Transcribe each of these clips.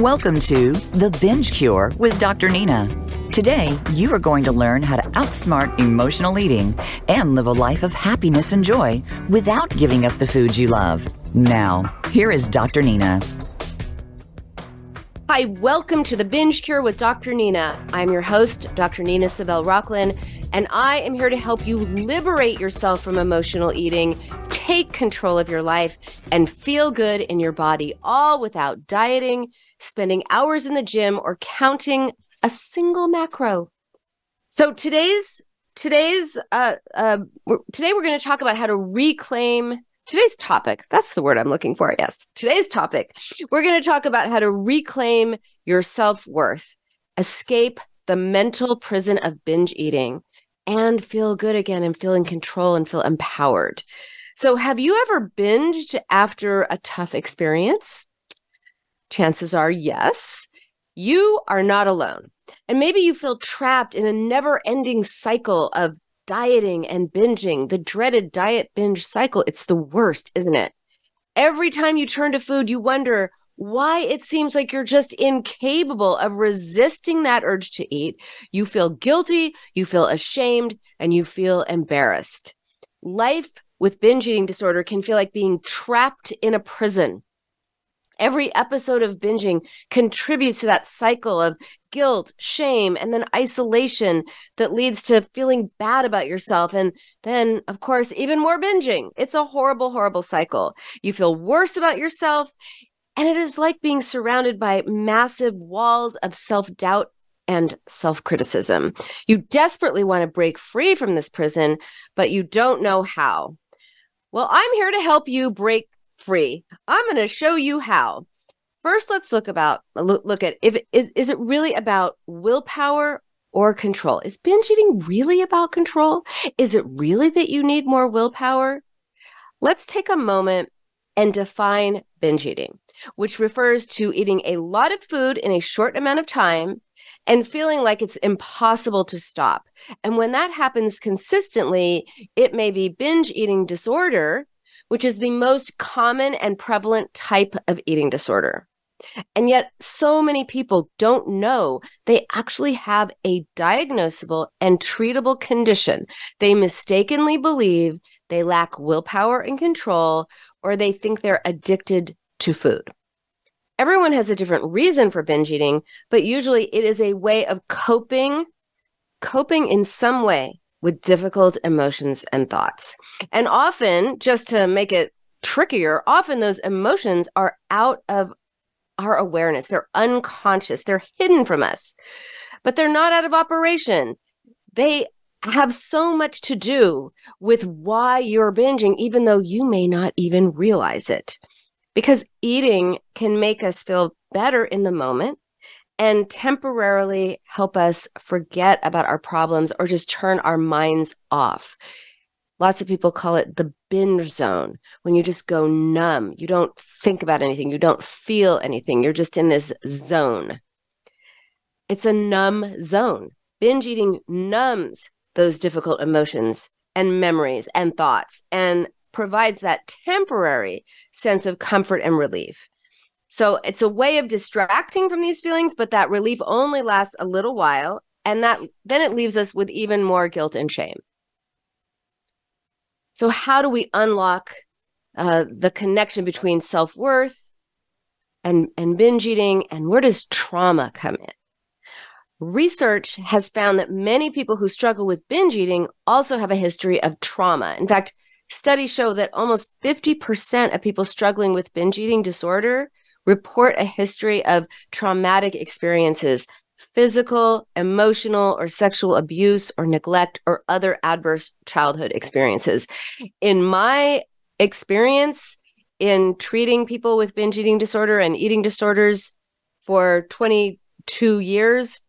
Welcome to The Binge Cure with Dr. Nina. Today, you are going to learn how to outsmart emotional eating and live a life of happiness and joy without giving up the foods you love. Now, here is Dr. Nina. Hi, welcome to the Binge Cure with Dr. Nina. I'm your host, Dr. Nina Savelle Rocklin, and I am here to help you liberate yourself from emotional eating, take control of your life, and feel good in your body, all without dieting, spending hours in the gym, or counting a single macro. So today's today's uh, uh today we're going to talk about how to reclaim today's topic. That's the word I'm looking for. Yes. Today's topic. We're going to talk about how to reclaim your self-worth, escape the mental prison of binge eating and feel good again and feel in control and feel empowered. So, have you ever binged after a tough experience? Chances are yes. You are not alone. And maybe you feel trapped in a never ending cycle of dieting and binging, the dreaded diet binge cycle. It's the worst, isn't it? Every time you turn to food, you wonder why it seems like you're just incapable of resisting that urge to eat. You feel guilty, you feel ashamed, and you feel embarrassed. Life with binge eating disorder can feel like being trapped in a prison. Every episode of binging contributes to that cycle of guilt, shame, and then isolation that leads to feeling bad about yourself. And then, of course, even more binging. It's a horrible, horrible cycle. You feel worse about yourself. And it is like being surrounded by massive walls of self doubt and self criticism. You desperately want to break free from this prison, but you don't know how. Well, I'm here to help you break free. I'm going to show you how. First, let's look about look, look at if is, is it really about willpower or control? Is binge eating really about control? Is it really that you need more willpower? Let's take a moment and define binge eating, which refers to eating a lot of food in a short amount of time and feeling like it's impossible to stop. And when that happens consistently, it may be binge eating disorder, which is the most common and prevalent type of eating disorder. And yet, so many people don't know they actually have a diagnosable and treatable condition. They mistakenly believe they lack willpower and control, or they think they're addicted to food. Everyone has a different reason for binge eating, but usually it is a way of coping, coping in some way with difficult emotions and thoughts. And often, just to make it trickier, often those emotions are out of our awareness. They're unconscious, they're hidden from us, but they're not out of operation. They have so much to do with why you're binging, even though you may not even realize it because eating can make us feel better in the moment and temporarily help us forget about our problems or just turn our minds off. Lots of people call it the binge zone when you just go numb. You don't think about anything, you don't feel anything, you're just in this zone. It's a numb zone. Binge eating numbs those difficult emotions and memories and thoughts and provides that temporary sense of comfort and relief. So it's a way of distracting from these feelings, but that relief only lasts a little while. And that then it leaves us with even more guilt and shame. So, how do we unlock uh, the connection between self worth and, and binge eating? And where does trauma come in? Research has found that many people who struggle with binge eating also have a history of trauma. In fact, Studies show that almost 50% of people struggling with binge eating disorder report a history of traumatic experiences, physical, emotional, or sexual abuse or neglect or other adverse childhood experiences. In my experience in treating people with binge eating disorder and eating disorders for 22 years,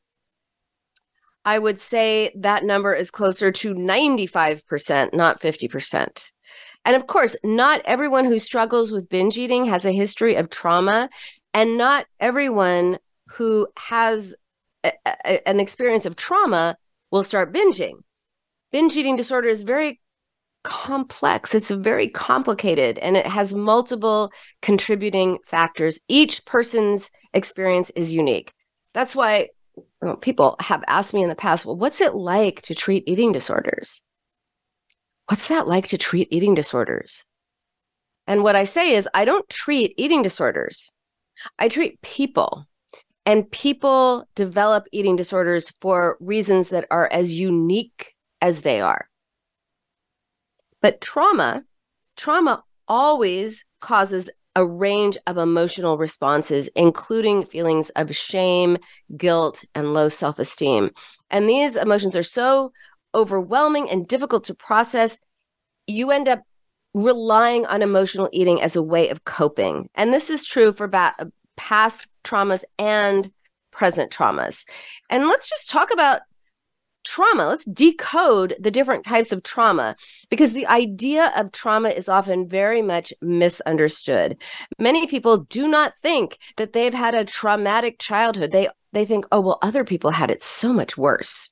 I would say that number is closer to 95%, not 50%. And of course, not everyone who struggles with binge eating has a history of trauma, and not everyone who has a, a, an experience of trauma will start binging. Binge eating disorder is very complex. It's very complicated and it has multiple contributing factors. Each person's experience is unique. That's why people have asked me in the past, well, what's it like to treat eating disorders? What's that like to treat eating disorders? And what I say is, I don't treat eating disorders, I treat people. And people develop eating disorders for reasons that are as unique as they are. But trauma, trauma always causes a range of emotional responses, including feelings of shame, guilt, and low self esteem. And these emotions are so overwhelming and difficult to process. You end up relying on emotional eating as a way of coping. And this is true for ba- uh, past traumas and present traumas. And let's just talk about trauma. Let's decode the different types of trauma because the idea of trauma is often very much misunderstood. Many people do not think that they've had a traumatic childhood. They they think, "Oh, well other people had it so much worse."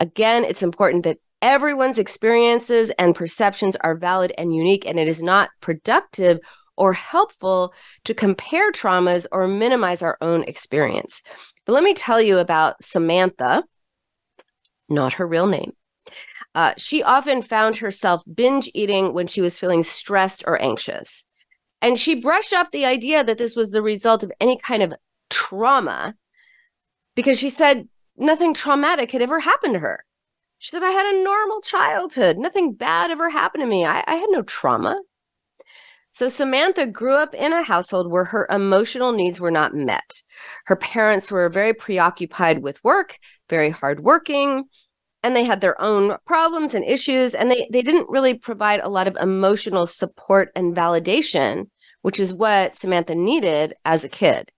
Again, it's important that everyone's experiences and perceptions are valid and unique and it is not productive or helpful to compare traumas or minimize our own experience. But let me tell you about Samantha not her real name. Uh, she often found herself binge eating when she was feeling stressed or anxious. And she brushed off the idea that this was the result of any kind of trauma because she said nothing traumatic had ever happened to her. She said, I had a normal childhood. Nothing bad ever happened to me. I, I had no trauma. So Samantha grew up in a household where her emotional needs were not met. Her parents were very preoccupied with work, very hardworking, and they had their own problems and issues, and they, they didn't really provide a lot of emotional support and validation, which is what Samantha needed as a kid.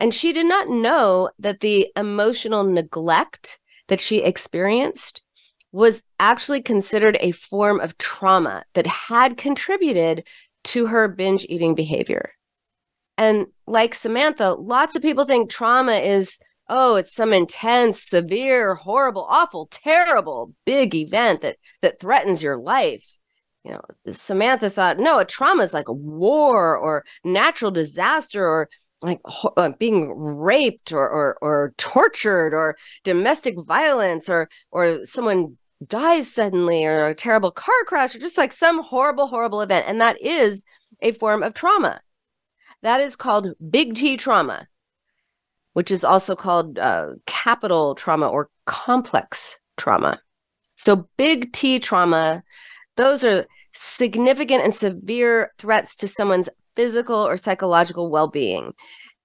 And she did not know that the emotional neglect that she experienced was actually considered a form of trauma that had contributed to her binge eating behavior. And like Samantha, lots of people think trauma is, oh, it's some intense, severe, horrible, awful, terrible, big event that that threatens your life. You know, Samantha thought, no, a trauma is like a war or natural disaster or like uh, being raped or, or or tortured or domestic violence or or someone dies suddenly or a terrible car crash or just like some horrible, horrible event. And that is a form of trauma. That is called big T trauma, which is also called uh, capital trauma or complex trauma. So, big T trauma, those are significant and severe threats to someone's physical or psychological well being.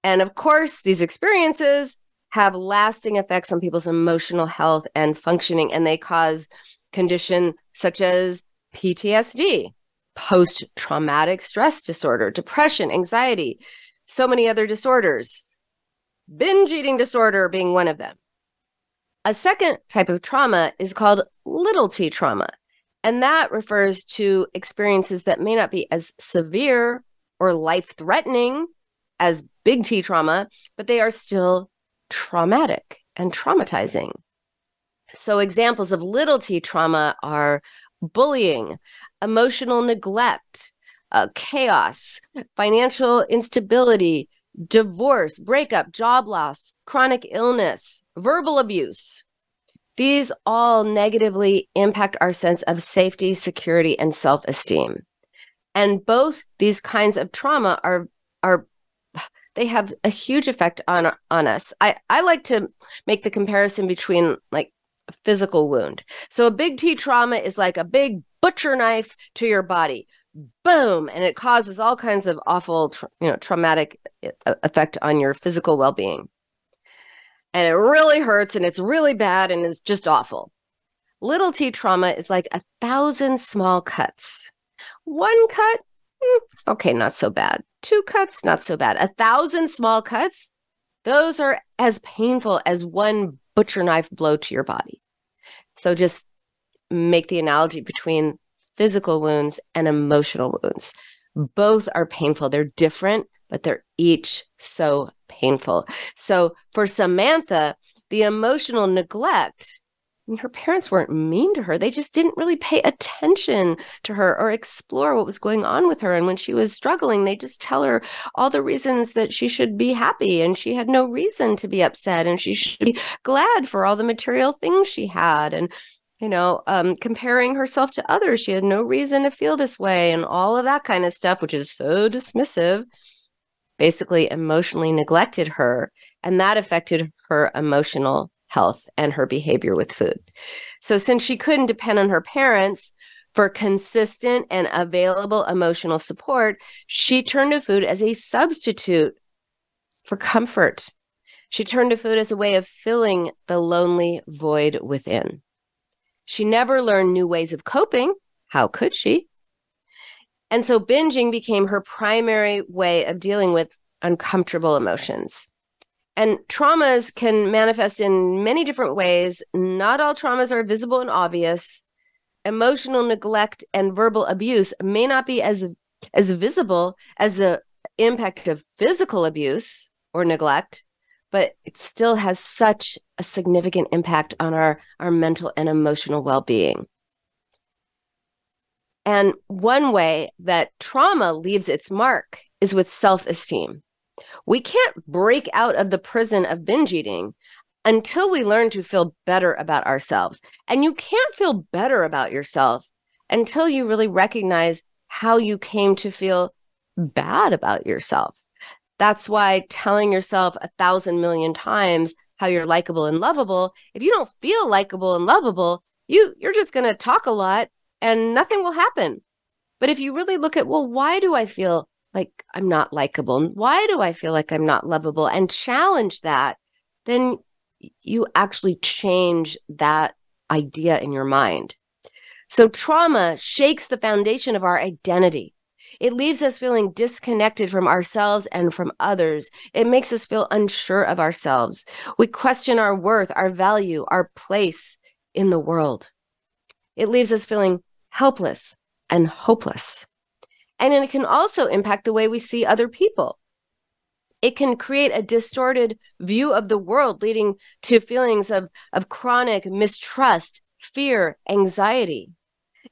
And of course, these experiences have lasting effects on people's emotional health and functioning, and they cause condition such as PTSD, post traumatic stress disorder, depression, anxiety, so many other disorders, binge eating disorder being one of them. A second type of trauma is called little t trauma, and that refers to experiences that may not be as severe or life threatening as big T trauma, but they are still traumatic and traumatizing. So, examples of little t trauma are bullying, emotional neglect, uh, chaos, financial instability, divorce, breakup, job loss, chronic illness, verbal abuse. These all negatively impact our sense of safety, security, and self esteem. And both these kinds of trauma are, are they have a huge effect on on us. I I like to make the comparison between like physical wound. So a big T trauma is like a big butcher knife to your body. Boom, and it causes all kinds of awful, you know, traumatic effect on your physical well-being. And it really hurts and it's really bad and it's just awful. Little T trauma is like a thousand small cuts. One cut, mm, okay, not so bad two cuts, not so bad. A thousand small cuts, those are as painful as one butcher knife blow to your body. So just make the analogy between physical wounds and emotional wounds. Both are painful. They're different, but they're each so painful. So for Samantha, the emotional neglect Her parents weren't mean to her. They just didn't really pay attention to her or explore what was going on with her. And when she was struggling, they just tell her all the reasons that she should be happy and she had no reason to be upset and she should be glad for all the material things she had. And you know, um, comparing herself to others. She had no reason to feel this way and all of that kind of stuff, which is so dismissive, basically emotionally neglected her. And that affected her emotional health and her behavior with food. So, since she couldn't depend on her parents for consistent and available emotional support, she turned to food as a substitute for comfort. She turned to food as a way of filling the lonely void within. She never learned new ways of coping. How could she? And so binging became her primary way of dealing with uncomfortable emotions. And traumas can manifest in many different ways. Not all traumas are visible and obvious. Emotional neglect and verbal abuse may not be as as visible as the impact of physical abuse or neglect, but it still has such a significant impact on our, our mental and emotional well being. And one way that trauma leaves its mark is with self esteem. We can't break out of the prison of binge eating until we learn to feel better about ourselves. And you can't feel better about yourself until you really recognize how you came to feel bad about yourself. That's why telling yourself a thousand million times how you're likable and lovable, if you don't feel likable and lovable, you you're just going to talk a lot and nothing will happen. But if you really look at, well, why do I feel like I'm not likable? Why do I feel like I'm not lovable? And challenge that, then you actually change that idea in your mind. So trauma shakes the foundation of our identity. It leaves us feeling disconnected from ourselves and from others. It makes us feel unsure of ourselves. We question our worth, our value, our place in the world. It leaves us feeling helpless and hopeless. And it can also impact the way we see other people. It can create a distorted view of the world, leading to feelings of, of chronic mistrust, fear, anxiety.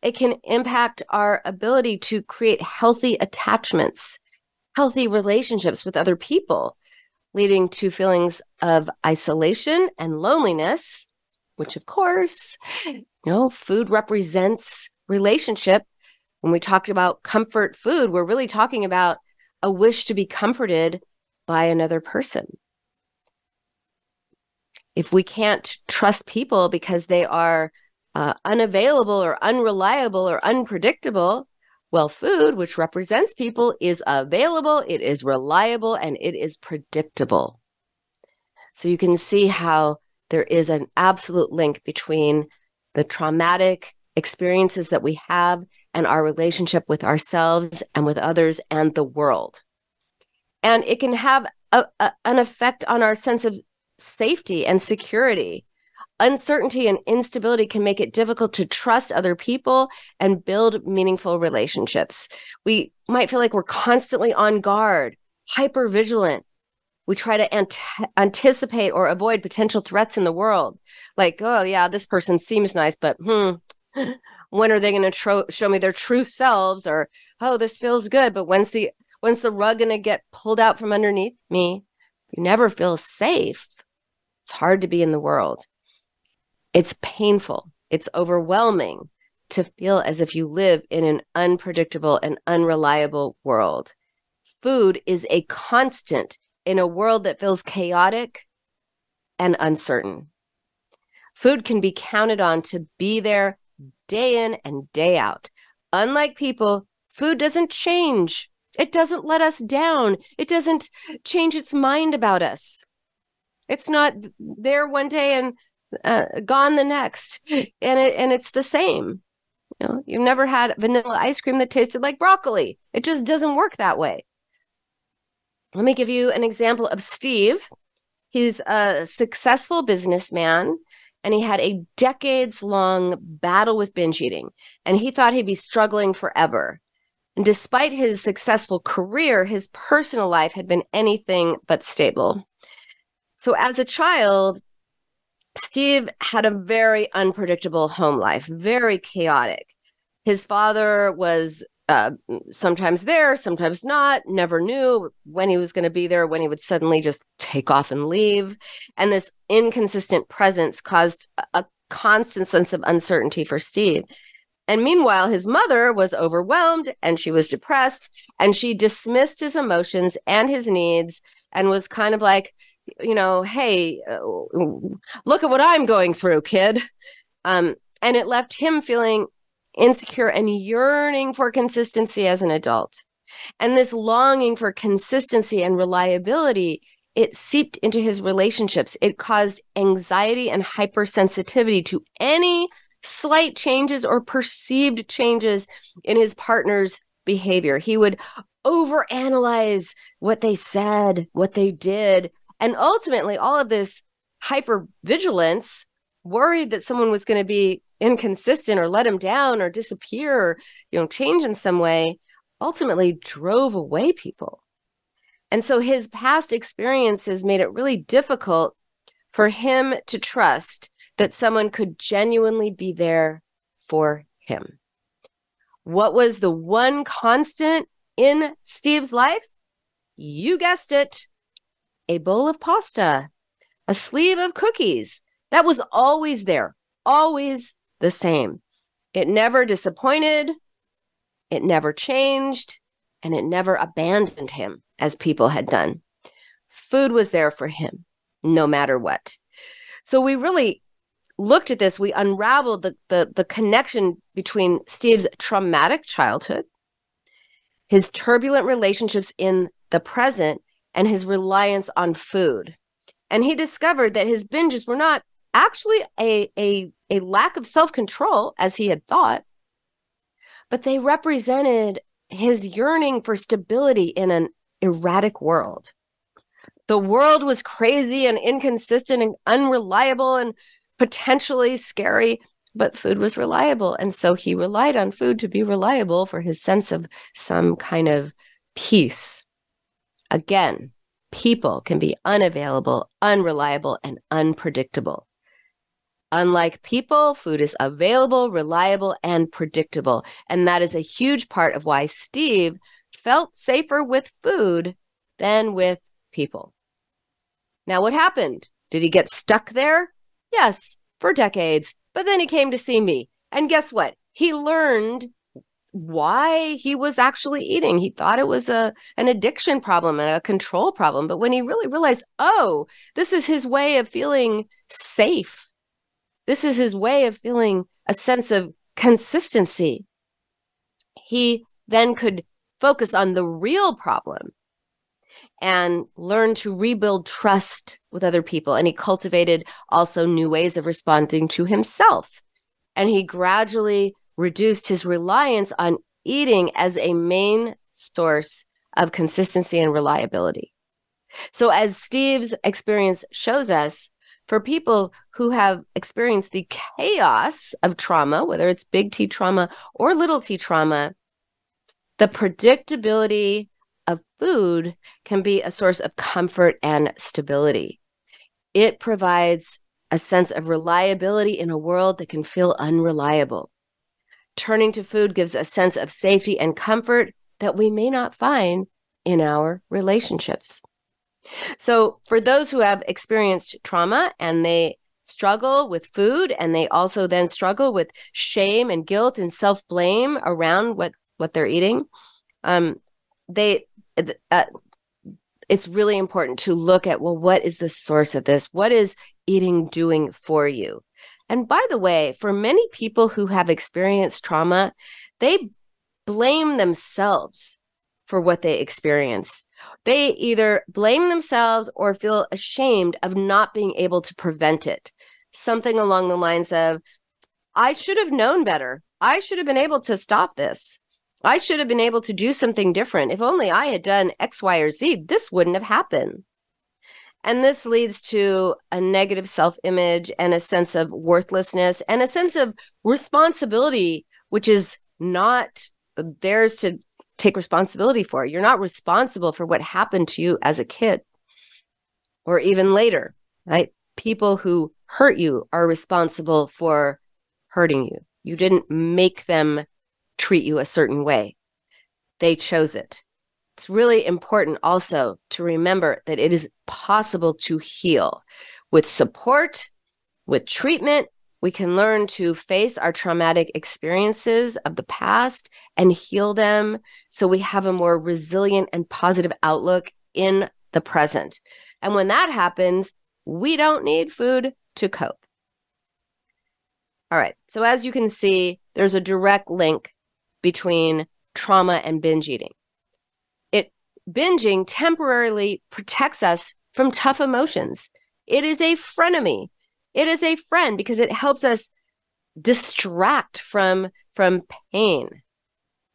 It can impact our ability to create healthy attachments, healthy relationships with other people, leading to feelings of isolation and loneliness, which, of course, you know, food represents relationship. When we talked about comfort food, we're really talking about a wish to be comforted by another person. If we can't trust people because they are uh, unavailable or unreliable or unpredictable, well, food, which represents people, is available, it is reliable, and it is predictable. So you can see how there is an absolute link between the traumatic experiences that we have and our relationship with ourselves and with others and the world. And it can have a, a, an effect on our sense of safety and security Uncertainty and instability can make it difficult to trust other people and build meaningful relationships. We might feel like we're constantly on guard, hyper vigilant. We try to ant- anticipate or avoid potential threats in the world. Like, oh, yeah, this person seems nice, but hmm, when are they going to tro- show me their true selves? Or, oh, this feels good, but when's the when's the rug going to get pulled out from underneath me? You never feel safe. It's hard to be in the world. It's painful, it's overwhelming to feel as if you live in an unpredictable and unreliable world. Food is a constant in a world that feels chaotic and uncertain. Food can be counted on to be there day in and day out. Unlike people, food doesn't change. It doesn't let us down. It doesn't change its mind about us. It's not there one day and uh, gone the next, and it and it's the same. You know, you've never had vanilla ice cream that tasted like broccoli. It just doesn't work that way. Let me give you an example of Steve. He's a successful businessman and he had a decades long battle with binge eating and he thought he'd be struggling forever. And despite his successful career, his personal life had been anything but stable. So as a child, Steve had a very unpredictable home life, very chaotic. His father was uh, sometimes there, sometimes not, never knew when he was going to be there, when he would suddenly just take off and leave. And this inconsistent presence caused a constant sense of uncertainty for Steve. And meanwhile, his mother was overwhelmed and she was depressed and she dismissed his emotions and his needs and was kind of like, you know, hey, uh, look at what I'm going through, kid. Um, and it left him feeling insecure and yearning for consistency as an adult. And this longing for consistency and reliability, it seeped into his relationships. It caused anxiety and hypersensitivity to any slight changes or perceived changes in his partner's behavior. He would overanalyze what they said, what they did. And ultimately, all of this hypervigilance, worried that someone was going to be inconsistent or let him down or disappear or you know change in some way ultimately drove away people. And so his past experiences made it really difficult for him to trust that someone could genuinely be there for him. What was the one constant in steve's life? You guessed it a bowl of pasta a sleeve of cookies. That was always there always the same. It never disappointed, it never changed, and it never abandoned him as people had done. Food was there for him no matter what. So we really looked at this, we unraveled the, the, the connection between Steve's traumatic childhood, his turbulent relationships in the present, and his reliance on food. And he discovered that his binges were not actually a, a, a lack of self control, as he had thought, but they represented his yearning for stability in an erratic world. The world was crazy and inconsistent and unreliable and potentially scary, but food was reliable. And so he relied on food to be reliable for his sense of some kind of peace. Again, people can be unavailable, unreliable, and unpredictable. Unlike people, food is available, reliable, and predictable. And that is a huge part of why Steve felt safer with food than with people. Now, what happened? Did he get stuck there? Yes, for decades. But then he came to see me. And guess what? He learned why he was actually eating. He thought it was a an addiction problem and a control problem, but when he really realized, "Oh, this is his way of feeling safe this is his way of feeling a sense of consistency. He then could focus on the real problem and learn to rebuild trust with other people. And he cultivated also new ways of responding to himself. And he gradually reduced his reliance on eating as a main source of consistency and reliability. So, as Steve's experience shows us, for people who have experienced the chaos of trauma, whether it's big T trauma or little t trauma, the predictability of food can be a source of comfort and stability. It provides a sense of reliability in a world that can feel unreliable. Turning to food gives a sense of safety and comfort that we may not find in our relationships. So, for those who have experienced trauma and they struggle with food and they also then struggle with shame and guilt and self blame around what what they're eating, um, they uh, it's really important to look at well, what is the source of this? What is eating doing for you? And by the way, for many people who have experienced trauma, they blame themselves for what they experience. They either blame themselves or feel ashamed of not being able to prevent it. Something along the lines of, I should have known better. I should have been able to stop this. I should have been able to do something different. If only I had done X, Y, or Z, this wouldn't have happened. And this leads to a negative self image and a sense of worthlessness and a sense of responsibility, which is not theirs to take responsibility for. You're not responsible for what happened to you as a kid or even later, right? People who hurt you are responsible for hurting you. You didn't make them treat you a certain way, they chose it. It's really important also to remember that it is possible to heal with support, with treatment. We can learn to face our traumatic experiences of the past and heal them so we have a more resilient and positive outlook in the present. And when that happens, we don't need food to cope. All right. So, as you can see, there's a direct link between trauma and binge eating. It binging temporarily protects us from tough emotions. It is a frenemy. It is a friend because it helps us distract from from pain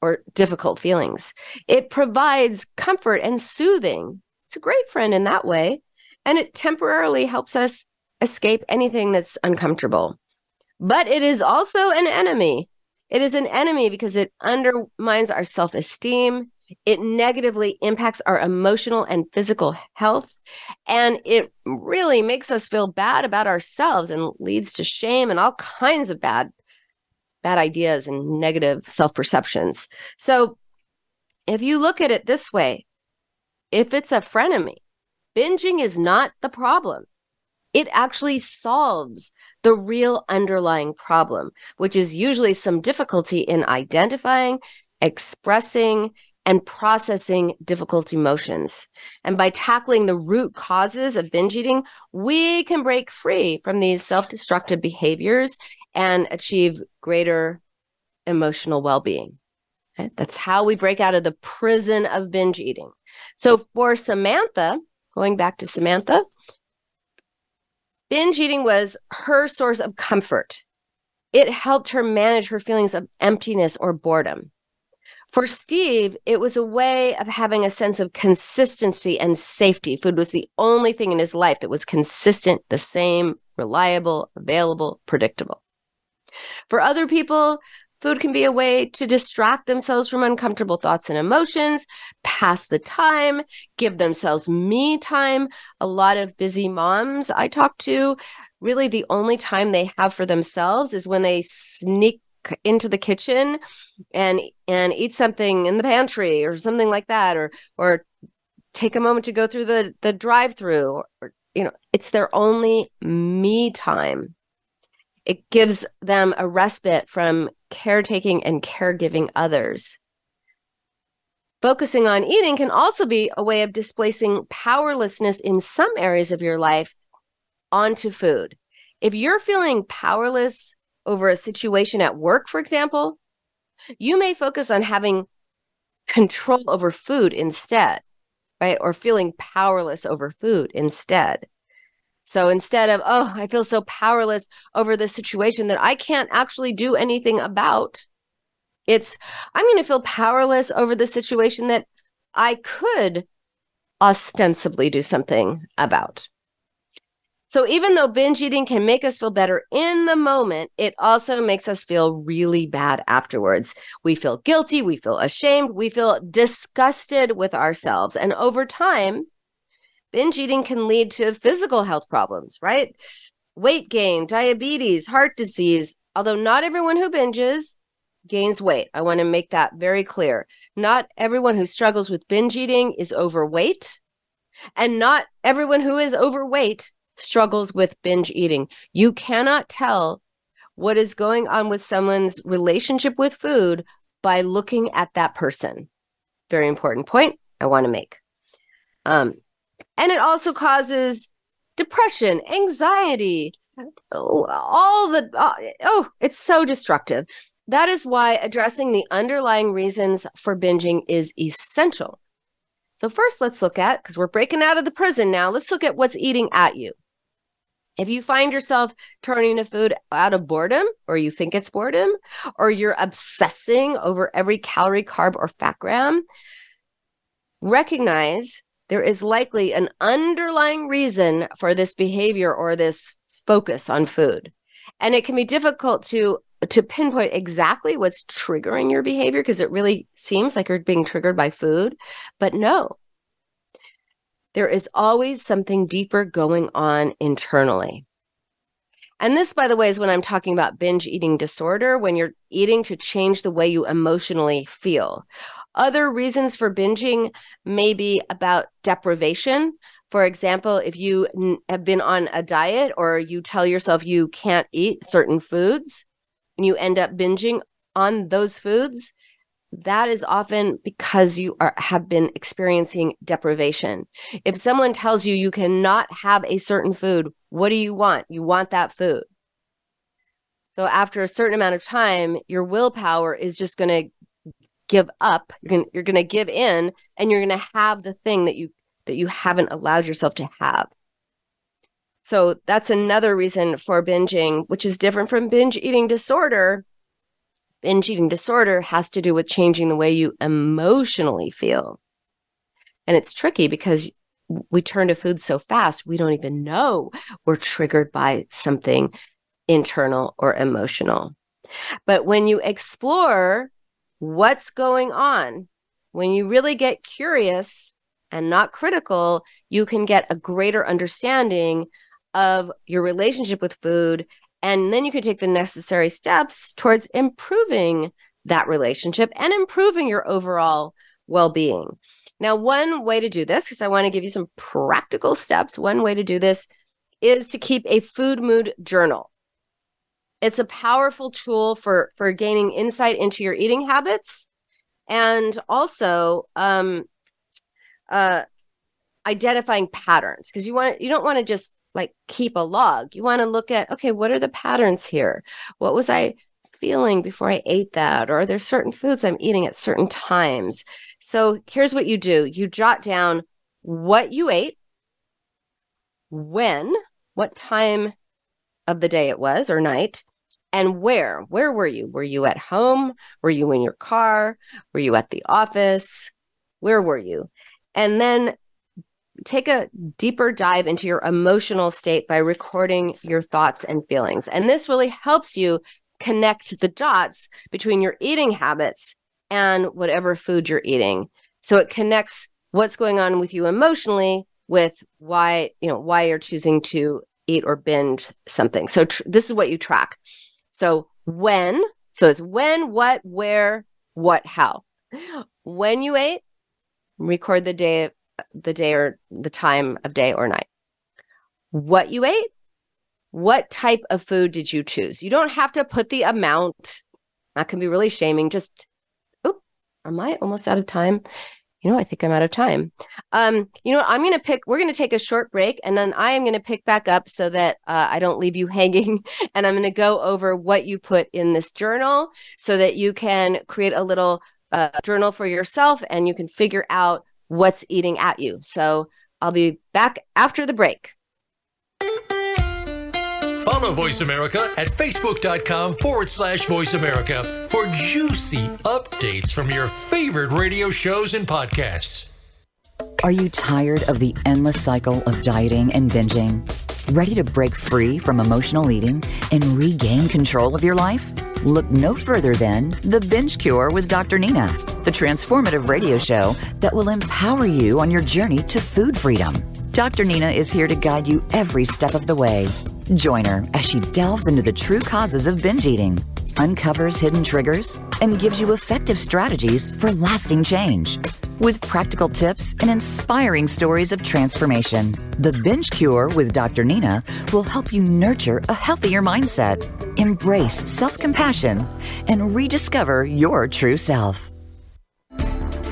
or difficult feelings. It provides comfort and soothing. It's a great friend in that way, and it temporarily helps us escape anything that's uncomfortable. But it is also an enemy. It is an enemy because it undermines our self esteem. It negatively impacts our emotional and physical health. And it really makes us feel bad about ourselves and leads to shame and all kinds of bad, bad ideas and negative self perceptions. So if you look at it this way, if it's a frenemy, binging is not the problem it actually solves the real underlying problem, which is usually some difficulty in identifying, expressing, and processing difficult emotions. And by tackling the root causes of binge eating, we can break free from these self destructive behaviors and achieve greater emotional well being. That's how we break out of the prison of binge eating. So for Samantha, going back to Samantha, Binge eating was her source of comfort. It helped her manage her feelings of emptiness or boredom. For Steve, it was a way of having a sense of consistency and safety. Food was the only thing in his life that was consistent, the same, reliable, available, predictable. For other people, Food can be a way to distract themselves from uncomfortable thoughts and emotions, pass the time, give themselves me time. A lot of busy moms I talk to, really the only time they have for themselves is when they sneak into the kitchen and and eat something in the pantry or something like that or or take a moment to go through the the drive-through or, or you know, it's their only me time. It gives them a respite from caretaking and caregiving others. Focusing on eating can also be a way of displacing powerlessness in some areas of your life onto food. If you're feeling powerless over a situation at work, for example, you may focus on having control over food instead, right? Or feeling powerless over food instead. So instead of, oh, I feel so powerless over this situation that I can't actually do anything about, it's, I'm going to feel powerless over the situation that I could ostensibly do something about. So even though binge eating can make us feel better in the moment, it also makes us feel really bad afterwards. We feel guilty, we feel ashamed, we feel disgusted with ourselves. And over time, binge eating can lead to physical health problems, right? Weight gain, diabetes, heart disease. Although not everyone who binges gains weight. I want to make that very clear. Not everyone who struggles with binge eating is overweight, and not everyone who is overweight struggles with binge eating. You cannot tell what is going on with someone's relationship with food by looking at that person. Very important point I want to make. Um, and it also causes depression, anxiety, all the, uh, oh, it's so destructive. That is why addressing the underlying reasons for binging is essential. So, first, let's look at, because we're breaking out of the prison now, let's look at what's eating at you. If you find yourself turning to food out of boredom, or you think it's boredom, or you're obsessing over every calorie, carb, or fat gram, recognize there is likely an underlying reason for this behavior or this focus on food. And it can be difficult to to pinpoint exactly what's triggering your behavior because it really seems like you're being triggered by food, but no. There is always something deeper going on internally. And this, by the way, is when I'm talking about binge eating disorder, when you're eating to change the way you emotionally feel. Other reasons for binging may be about deprivation. For example, if you n- have been on a diet or you tell yourself you can't eat certain foods and you end up binging on those foods, that is often because you are have been experiencing deprivation. If someone tells you you cannot have a certain food, what do you want? You want that food. So after a certain amount of time, your willpower is just going to give up. You're going to give in and you're going to have the thing that you that you haven't allowed yourself to have. So that's another reason for binging, which is different from binge eating disorder binge eating disorder has to do with changing the way you emotionally feel. And it's tricky because we turn to food so fast, we don't even know we're triggered by something internal or emotional. But when you explore what's going on, when you really get curious and not critical, you can get a greater understanding of your relationship with food and then you can take the necessary steps towards improving that relationship and improving your overall well being. Now, one way to do this, because I want to give you some practical steps, one way to do this is to keep a food mood journal. It's a powerful tool for, for gaining insight into your eating habits and also um, uh, identifying patterns because you want you don't want to just like keep a log. You want to look at, okay, what are the patterns here? What was I feeling before I ate that? Or are there certain foods I'm eating at certain times? So here's what you do you jot down what you ate, when, what time of the day it was or night, and where. Where were you? Were you at home? Were you in your car? Were you at the office? Where were you? And then take a deeper dive into your emotional state by recording your thoughts and feelings. And this really helps you connect the dots between your eating habits and whatever food you're eating. So it connects what's going on with you emotionally with why, you know, why you're choosing to eat or binge something. So tr- this is what you track. So when, so it's when, what, where, what, how. When you ate, record the day the day or the time of day or night. What you ate, what type of food did you choose? You don't have to put the amount. That can be really shaming. Just, oh, am I almost out of time? You know, I think I'm out of time. Um, you know, I'm going to pick, we're going to take a short break and then I am going to pick back up so that uh, I don't leave you hanging. And I'm going to go over what you put in this journal so that you can create a little uh, journal for yourself and you can figure out what's eating at you. So I'll be back after the break. Follow Voice America at facebook.com forward slash voice America for juicy updates from your favorite radio shows and podcasts. Are you tired of the endless cycle of dieting and binging? Ready to break free from emotional eating and regain control of your life? Look no further than The Binge Cure with Dr. Nina, the transformative radio show that will empower you on your journey to food freedom. Dr. Nina is here to guide you every step of the way. Join her as she delves into the true causes of binge eating, uncovers hidden triggers, and gives you effective strategies for lasting change. With practical tips and inspiring stories of transformation, The Binge Cure with Dr. Nina will help you nurture a healthier mindset, embrace self compassion, and rediscover your true self.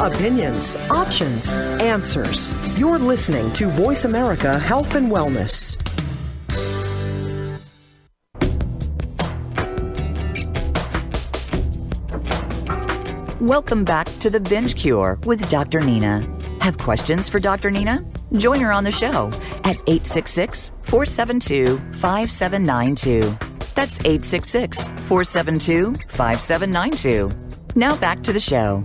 Opinions, options, answers. You're listening to Voice America Health and Wellness. Welcome back to The Binge Cure with Dr. Nina. Have questions for Dr. Nina? Join her on the show at 866 472 5792. That's 866 472 5792. Now back to the show.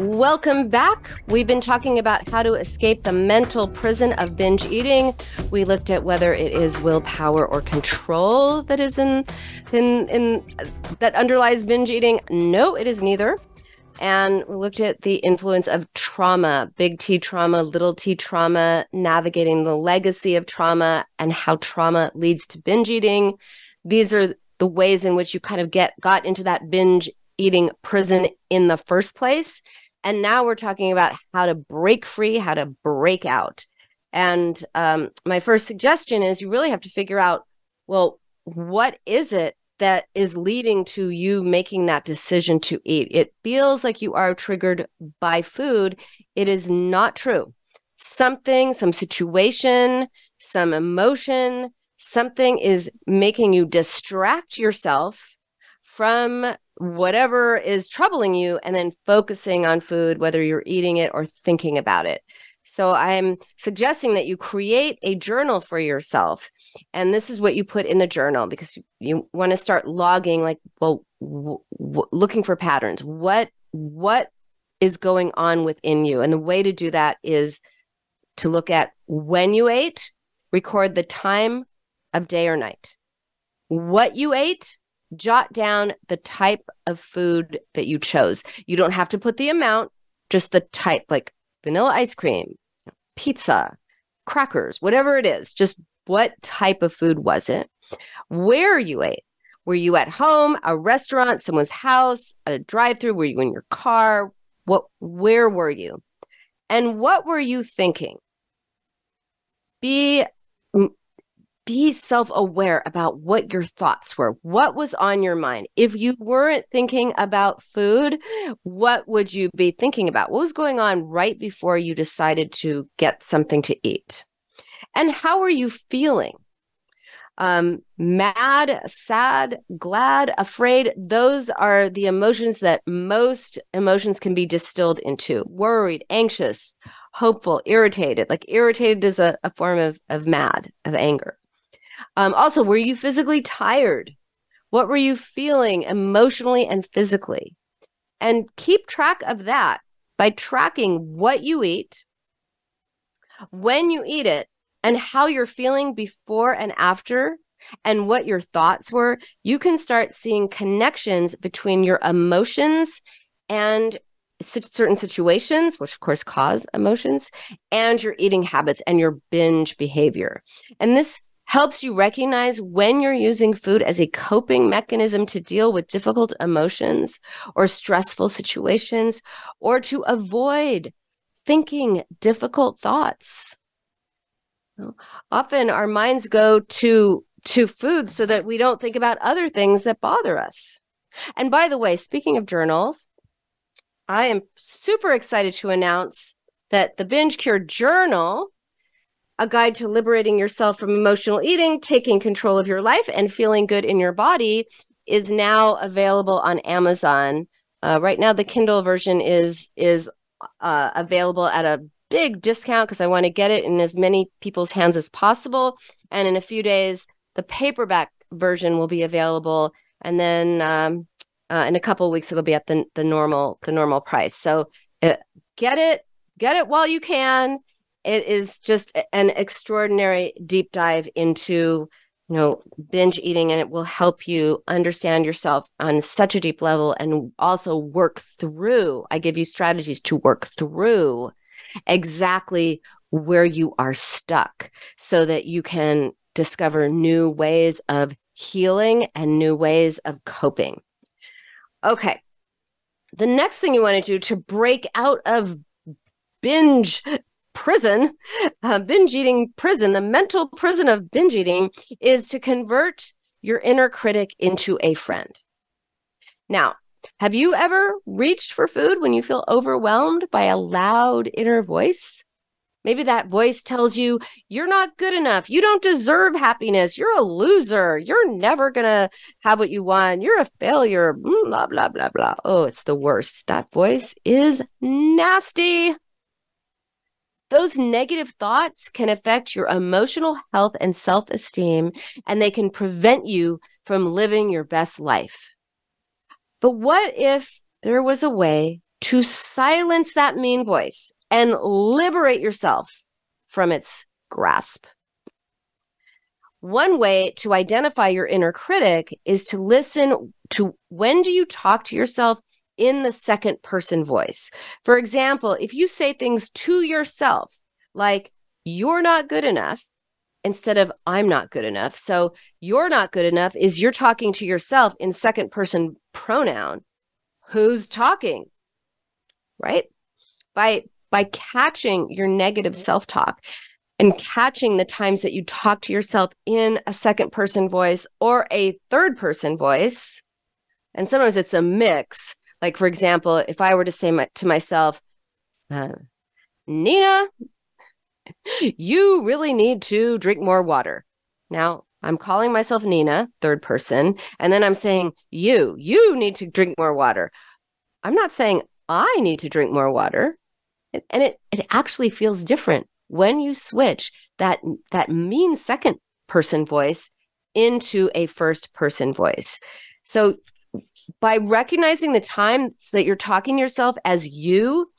Welcome back. We've been talking about how to escape the mental prison of binge eating. We looked at whether it is willpower or control that is in in in that underlies binge eating. No, it is neither. And we looked at the influence of trauma, big T trauma, little t trauma, navigating the legacy of trauma and how trauma leads to binge eating. These are the ways in which you kind of get got into that binge eating prison in the first place. And now we're talking about how to break free, how to break out. And um, my first suggestion is you really have to figure out well, what is it that is leading to you making that decision to eat? It feels like you are triggered by food. It is not true. Something, some situation, some emotion, something is making you distract yourself from whatever is troubling you and then focusing on food, whether you're eating it or thinking about it. So I'm suggesting that you create a journal for yourself. And this is what you put in the journal because you, want to start logging like, well, w- w- looking for patterns. What, what is going on within you? And the way to do that is to look at when you ate, record the time of day or night, what you ate, jot down the type of food that you chose. You don't have to put the amount, just the type, like vanilla ice cream, pizza, crackers, whatever it is. Just what type of food was it? Where you ate. Were you at home, a restaurant, someone's house, a drive-through? Were you in your car? What where were you? And what were you thinking? Be be self aware about what your thoughts were. What was on your mind? If you weren't thinking about food, what would you be thinking about? What was going on right before you decided to get something to eat? And how are you feeling? Um, mad, sad, glad, afraid. Those are the emotions that most emotions can be distilled into worried, anxious, hopeful, irritated. Like irritated is a, a form of, of mad, of anger. Um, also, were you physically tired? What were you feeling emotionally and physically? And keep track of that by tracking what you eat, when you eat it, and how you're feeling before and after, and what your thoughts were. You can start seeing connections between your emotions and certain situations, which of course cause emotions, and your eating habits and your binge behavior. And this helps you recognize when you're using food as a coping mechanism to deal with difficult emotions or stressful situations or to avoid thinking difficult thoughts. Often our minds go to to food so that we don't think about other things that bother us. And by the way, speaking of journals, I am super excited to announce that the Binge Cure Journal a guide to liberating yourself from emotional eating, taking control of your life, and feeling good in your body is now available on Amazon. Uh, right now, the Kindle version is is uh, available at a big discount because I want to get it in as many people's hands as possible. And in a few days, the paperback version will be available, and then um, uh, in a couple weeks, it'll be at the the normal the normal price. So uh, get it, get it while you can it is just an extraordinary deep dive into you know binge eating and it will help you understand yourself on such a deep level and also work through i give you strategies to work through exactly where you are stuck so that you can discover new ways of healing and new ways of coping. Okay. The next thing you want to do to break out of binge prison, uh, binge eating prison, the mental prison of binge eating is to convert your inner critic into a friend. Now, have you ever reached for food when you feel overwhelmed by a loud inner voice? Maybe that voice tells you you're not good enough. You don't deserve happiness. You're a loser. You're never going to have what you want. You're a failure. Blah, blah, blah, blah. Oh, it's the worst. That voice is nasty. Those negative thoughts can affect your emotional health and self esteem, and they can prevent you from living your best life. But what if there was a way to silence that mean voice and liberate yourself from its grasp. One way to identify your inner critic is to listen to when do you talk to yourself in the second person voice. For example, if you say things to yourself like, you're not good enough, instead of I'm not good enough. So you're not good enough is you're talking to yourself in second person pronoun. Who's talking? Right? By by catching your negative self talk and catching the times that you talk to yourself in a second person voice or a third person voice. And sometimes it's a mix. Like, for example, if I were to say my, to myself, uh, Nina, you really need to drink more water. Now, I'm calling myself Nina, third person, and then I'm saying, you, you need to drink more water. I'm not saying I need to drink more water and it it actually feels different when you switch that that mean second person voice into a first person voice so by recognizing the times that you're talking to yourself as you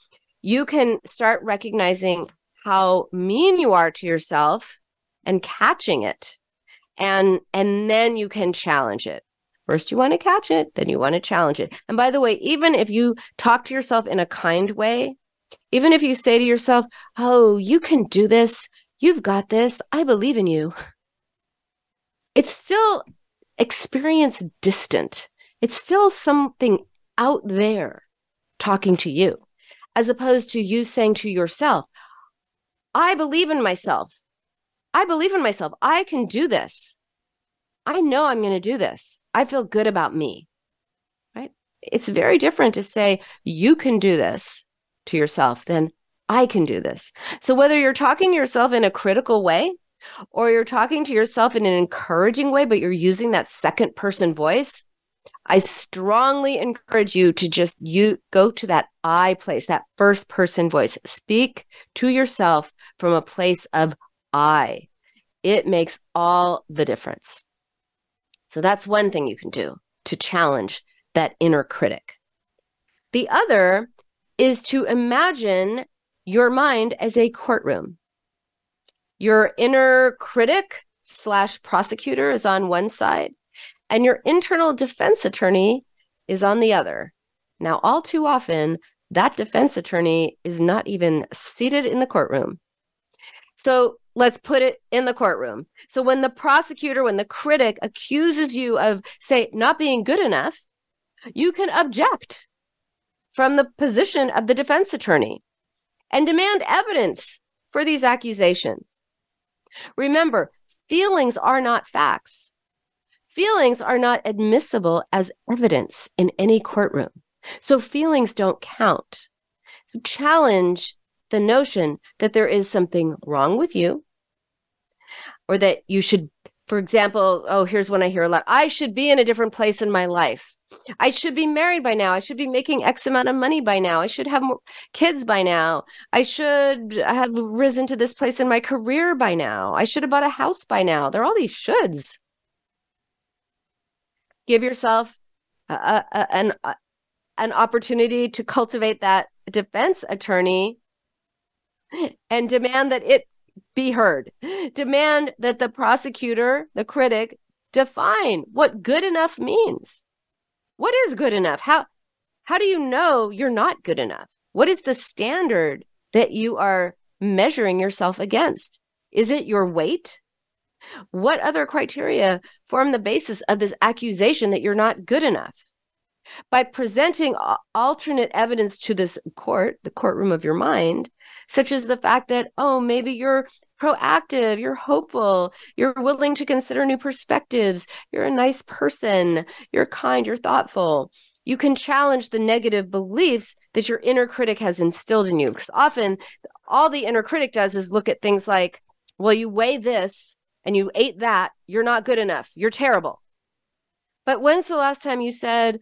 you can start recognizing how mean you are to yourself and catching it. And and then you can challenge it. First you want to catch it then you want to challenge it. And by the way even if you talk to yourself in a kind way even if you say to yourself, Oh, you can do this, you've got this, I believe in you, it's still experience distant. It's still something out there talking to you, as opposed to you saying to yourself, I believe in myself. I believe in myself. I can do this. I know I'm going to do this. I feel good about me. Right? It's very different to say, you can do this to yourself, then I can do this. So whether you're talking to yourself in a critical way or you're talking to yourself in an encouraging way, but you're using that second person voice, I strongly encourage you to just you go to that I place, that first person voice. Speak to yourself from a place of I. It makes all the difference. So that's one thing you can do to challenge that inner critic. The other is to imagine your mind as a courtroom. Your inner critic slash prosecutor is on one side, and your internal defense attorney is on the other. Now, all too often, that defense attorney is not even seated in the courtroom. So let's put it in the courtroom. So when the prosecutor, when the critic accuses you of, say, not being good enough, you can object from the position of the defense attorney and demand evidence for these accusations. Remember, feelings are not facts. Feelings are not admissible as evidence in any courtroom. So feelings don't count. So challenge the notion that there is something wrong with you or that you should, for example, oh, here's one I hear a lot I should be in a different place in my life. I should be married by now. I should be making X amount of money by now. I should have more kids by now. I should have risen to this place in my career by now. I should have bought a house by now. There are all these shoulds. Give yourself a, a, an, a, an opportunity to cultivate that defense attorney and demand that it be heard. Demand that the prosecutor, the critic, define what good enough means what is good enough? How how do you know you're not good enough? What is the standard that you are measuring yourself against? Is it your weight? What other criteria form the basis of this accusation that you're not good enough? by presenting alternate evidence to this court, the courtroom of your mind, such as the fact that, oh, maybe you're proactive, you're hopeful, you're willing to consider new perspectives, you're a nice person, you're kind, you're thoughtful. You can challenge the negative beliefs that your inner critic has instilled in you. Because often all the inner critic does is look at things like, well, you weigh this and you ate that, you're not good enough, you're terrible. But when's the last time you said,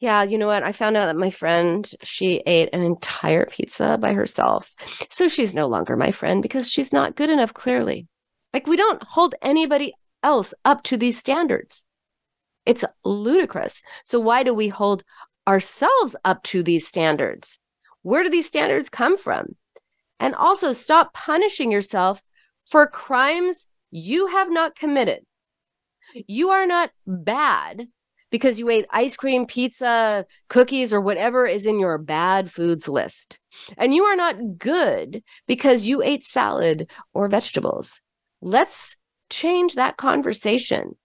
yeah, you know what? I found out that my friend, she ate an entire pizza by herself. So she's no longer my friend because she's not good enough, clearly. Like we don't hold anybody else up to these standards. It's ludicrous. So why do we hold ourselves up to these standards? Where do these standards come from? And also stop punishing yourself for crimes you have not committed. You are not bad because you ate ice cream, pizza, cookies, or whatever is in your bad foods list. And you are not good because you ate salad or vegetables. Let's change that conversation.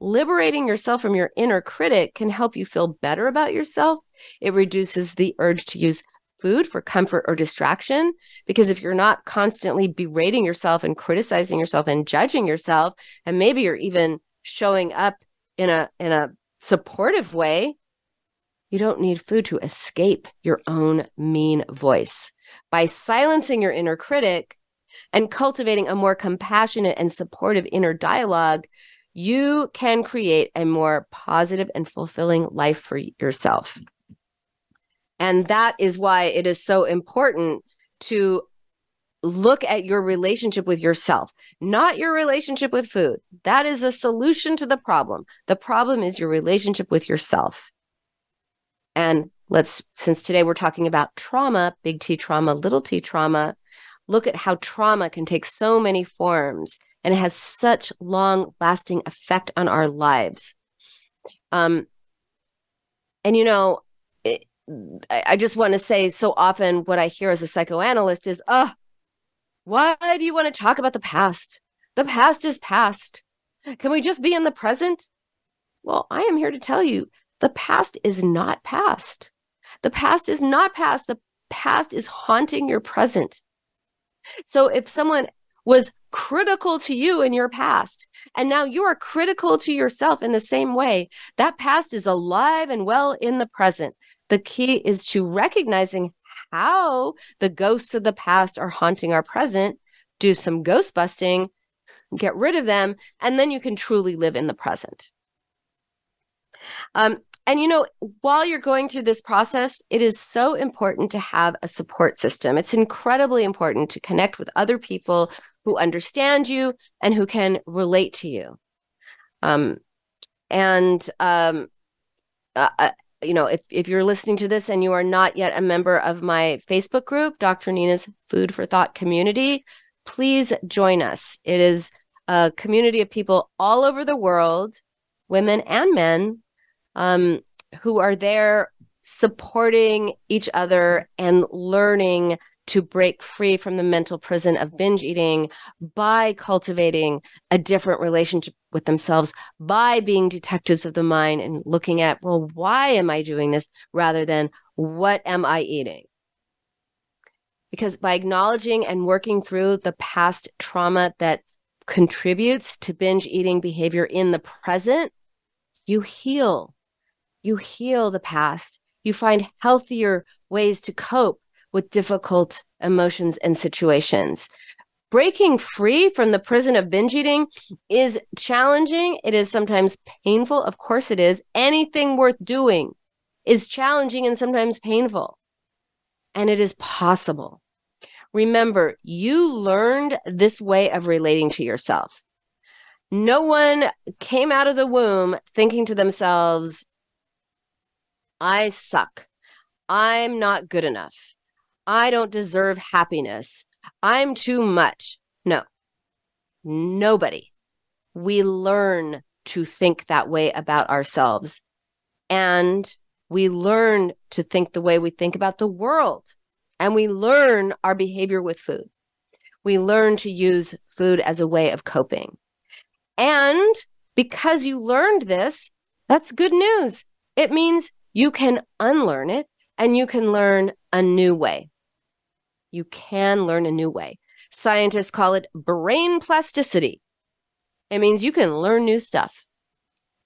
Liberating yourself from your inner critic can help you feel better about yourself. It reduces the urge to use food for comfort or distraction. Because if you're not constantly berating yourself and criticizing yourself and judging yourself, and maybe you're even showing up in a in a supportive way, you don't need food to escape your own mean voice. By silencing your inner critic and cultivating a more compassionate and supportive inner dialogue, you can create a more positive and fulfilling life for yourself. And that is why it is so important to look at your relationship with yourself, not your relationship with food. That is a solution to the problem. The problem is your relationship with yourself. And let's, since today we're talking about trauma, big T trauma, little t trauma, look at how trauma can take so many forms and it has such long lasting effect on our lives. Um, and you know, I just want to say so often what I hear as a psychoanalyst is, oh, why do you want to talk about the past? The past is past. Can we just be in the present? Well, I am here to tell you the past is not past. The past is not past. The past is haunting your present. So if someone was critical to you in your past, and now you are critical to yourself in the same way, that past is alive and well in the present. The key is to recognizing how the ghosts of the past are haunting our present, do some ghost busting, get rid of them, and then you can truly live in the present. Um, and you know, while you're going through this process, it is so important to have a support system. It's incredibly important to connect with other people who understand you and who can relate to you. Um, and um, uh, uh you know, if, if you're listening to this and you are not yet a member of my Facebook group, Dr. Nina's Food for Thought community, please join us. It is a community of people all over the world, women and men, um, who are there supporting each other and learning to break free from the mental prison of binge eating by cultivating a different relationship with themselves, by being detectives of the mind and looking at, well, why am I doing this rather than what am I eating? Because by acknowledging and working through the past trauma that contributes to binge eating behavior in the present, you heal. You heal the past. You find healthier ways to cope with difficult emotions and situations. Breaking free from the prison of binge eating is challenging. It is sometimes painful. Of course, it is. Anything worth doing is challenging and sometimes painful. And it is possible. Remember, you learned this way of relating to yourself. No one came out of the womb thinking to themselves, I suck. I'm not good enough. I don't deserve happiness. I'm too much. No, nobody. We learn to think that way about ourselves. And we learn to think the way we think about the world. And we learn our behavior with food. We learn to use food as a way of coping. And because you learned this, that's good news. It means you can unlearn it and you can learn a new way. You can learn a new way. Scientists call it brain plasticity. It means you can learn new stuff.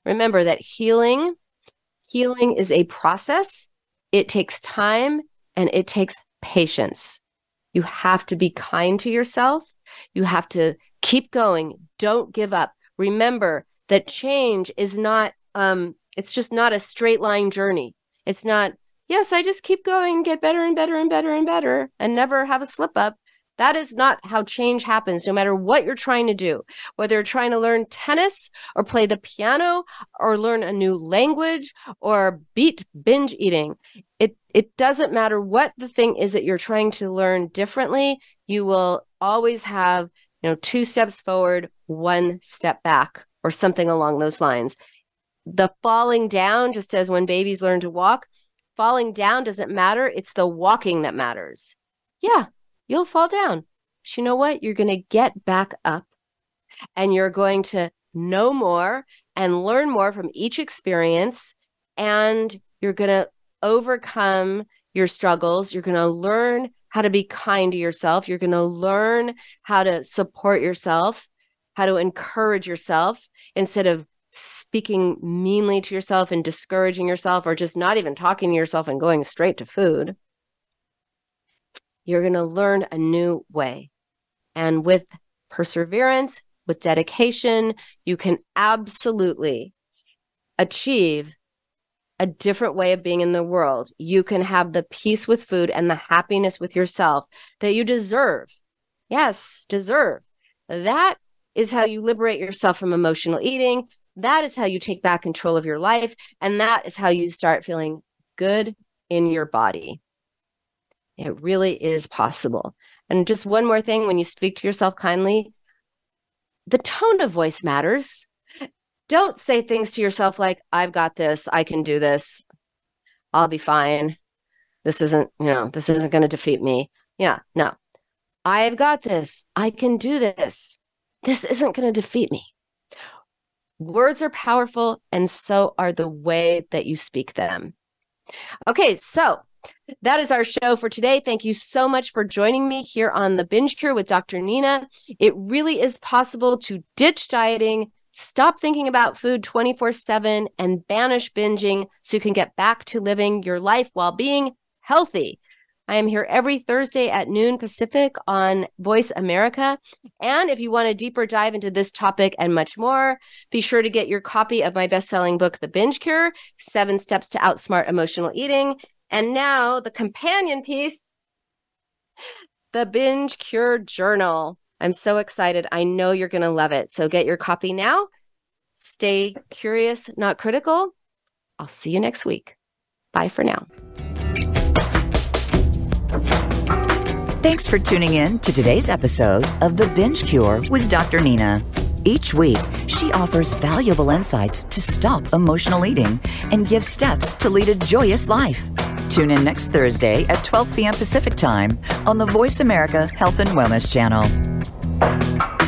Remember that healing healing is a process. It takes time and it takes patience. You have to be kind to yourself. You have to keep going. Don't give up. Remember that change is not um it's just not a straight line journey. It's not yes, I just keep going, get better and better and better and better and never have a slip up. That is not how change happens, no matter what you're trying to do, whether you're trying to learn tennis or play the piano or learn a new language or beat binge eating. It, it doesn't matter what the thing is that you're trying to learn differently. You will always have, you know, two steps forward, one step back or something along those lines. The falling down, just as when babies learn to walk, falling down doesn't matter. It's the walking that matters. Yeah, you'll fall down. But you know what? You're going to get back up and you're going to know more and learn more from each experience. And you're going to overcome your struggles. You're going to learn how to be kind to yourself. You're going to learn how to support yourself, how to encourage yourself instead of speaking meanly to yourself and discouraging yourself or just not even talking to yourself and going straight to food. You're going to learn a new way. And with perseverance, with dedication, you can absolutely achieve a different way of being in the world. You can have the peace with food and the happiness with yourself that you deserve. Yes, deserve. That is how you liberate yourself from emotional eating. That is how you take back control of your life. And that is how you start feeling good in your body. It really is possible. And just one more thing when you speak to yourself kindly, the tone of voice matters. Don't say things to yourself like, I've got this, I can do this, I'll be fine. This isn't, you know, this isn't going to defeat me. Yeah, no. I've got this, I can do this. This isn't going to defeat me. Words are powerful, and so are the way that you speak them. Okay, so that is our show for today. Thank you so much for joining me here on the Binge Cure with Dr. Nina. It really is possible to ditch dieting, stop thinking about food 24 7, and banish binging so you can get back to living your life while being healthy. I am here every Thursday at noon Pacific on Voice America. And if you want a deeper dive into this topic and much more, be sure to get your copy of my best selling book, The Binge Cure Seven Steps to Outsmart Emotional Eating. And now the companion piece, the Binge Cure Journal. I'm so excited. I know you're going to love it. So get your copy now. Stay curious, not critical. I'll see you next week. Bye for now. Thanks for tuning in to today's episode of The Binge Cure with Dr. Nina. Each week, she offers valuable insights to stop emotional eating and give steps to lead a joyous life. Tune in next Thursday at 12 p.m. Pacific Time on the Voice America Health and Wellness Channel.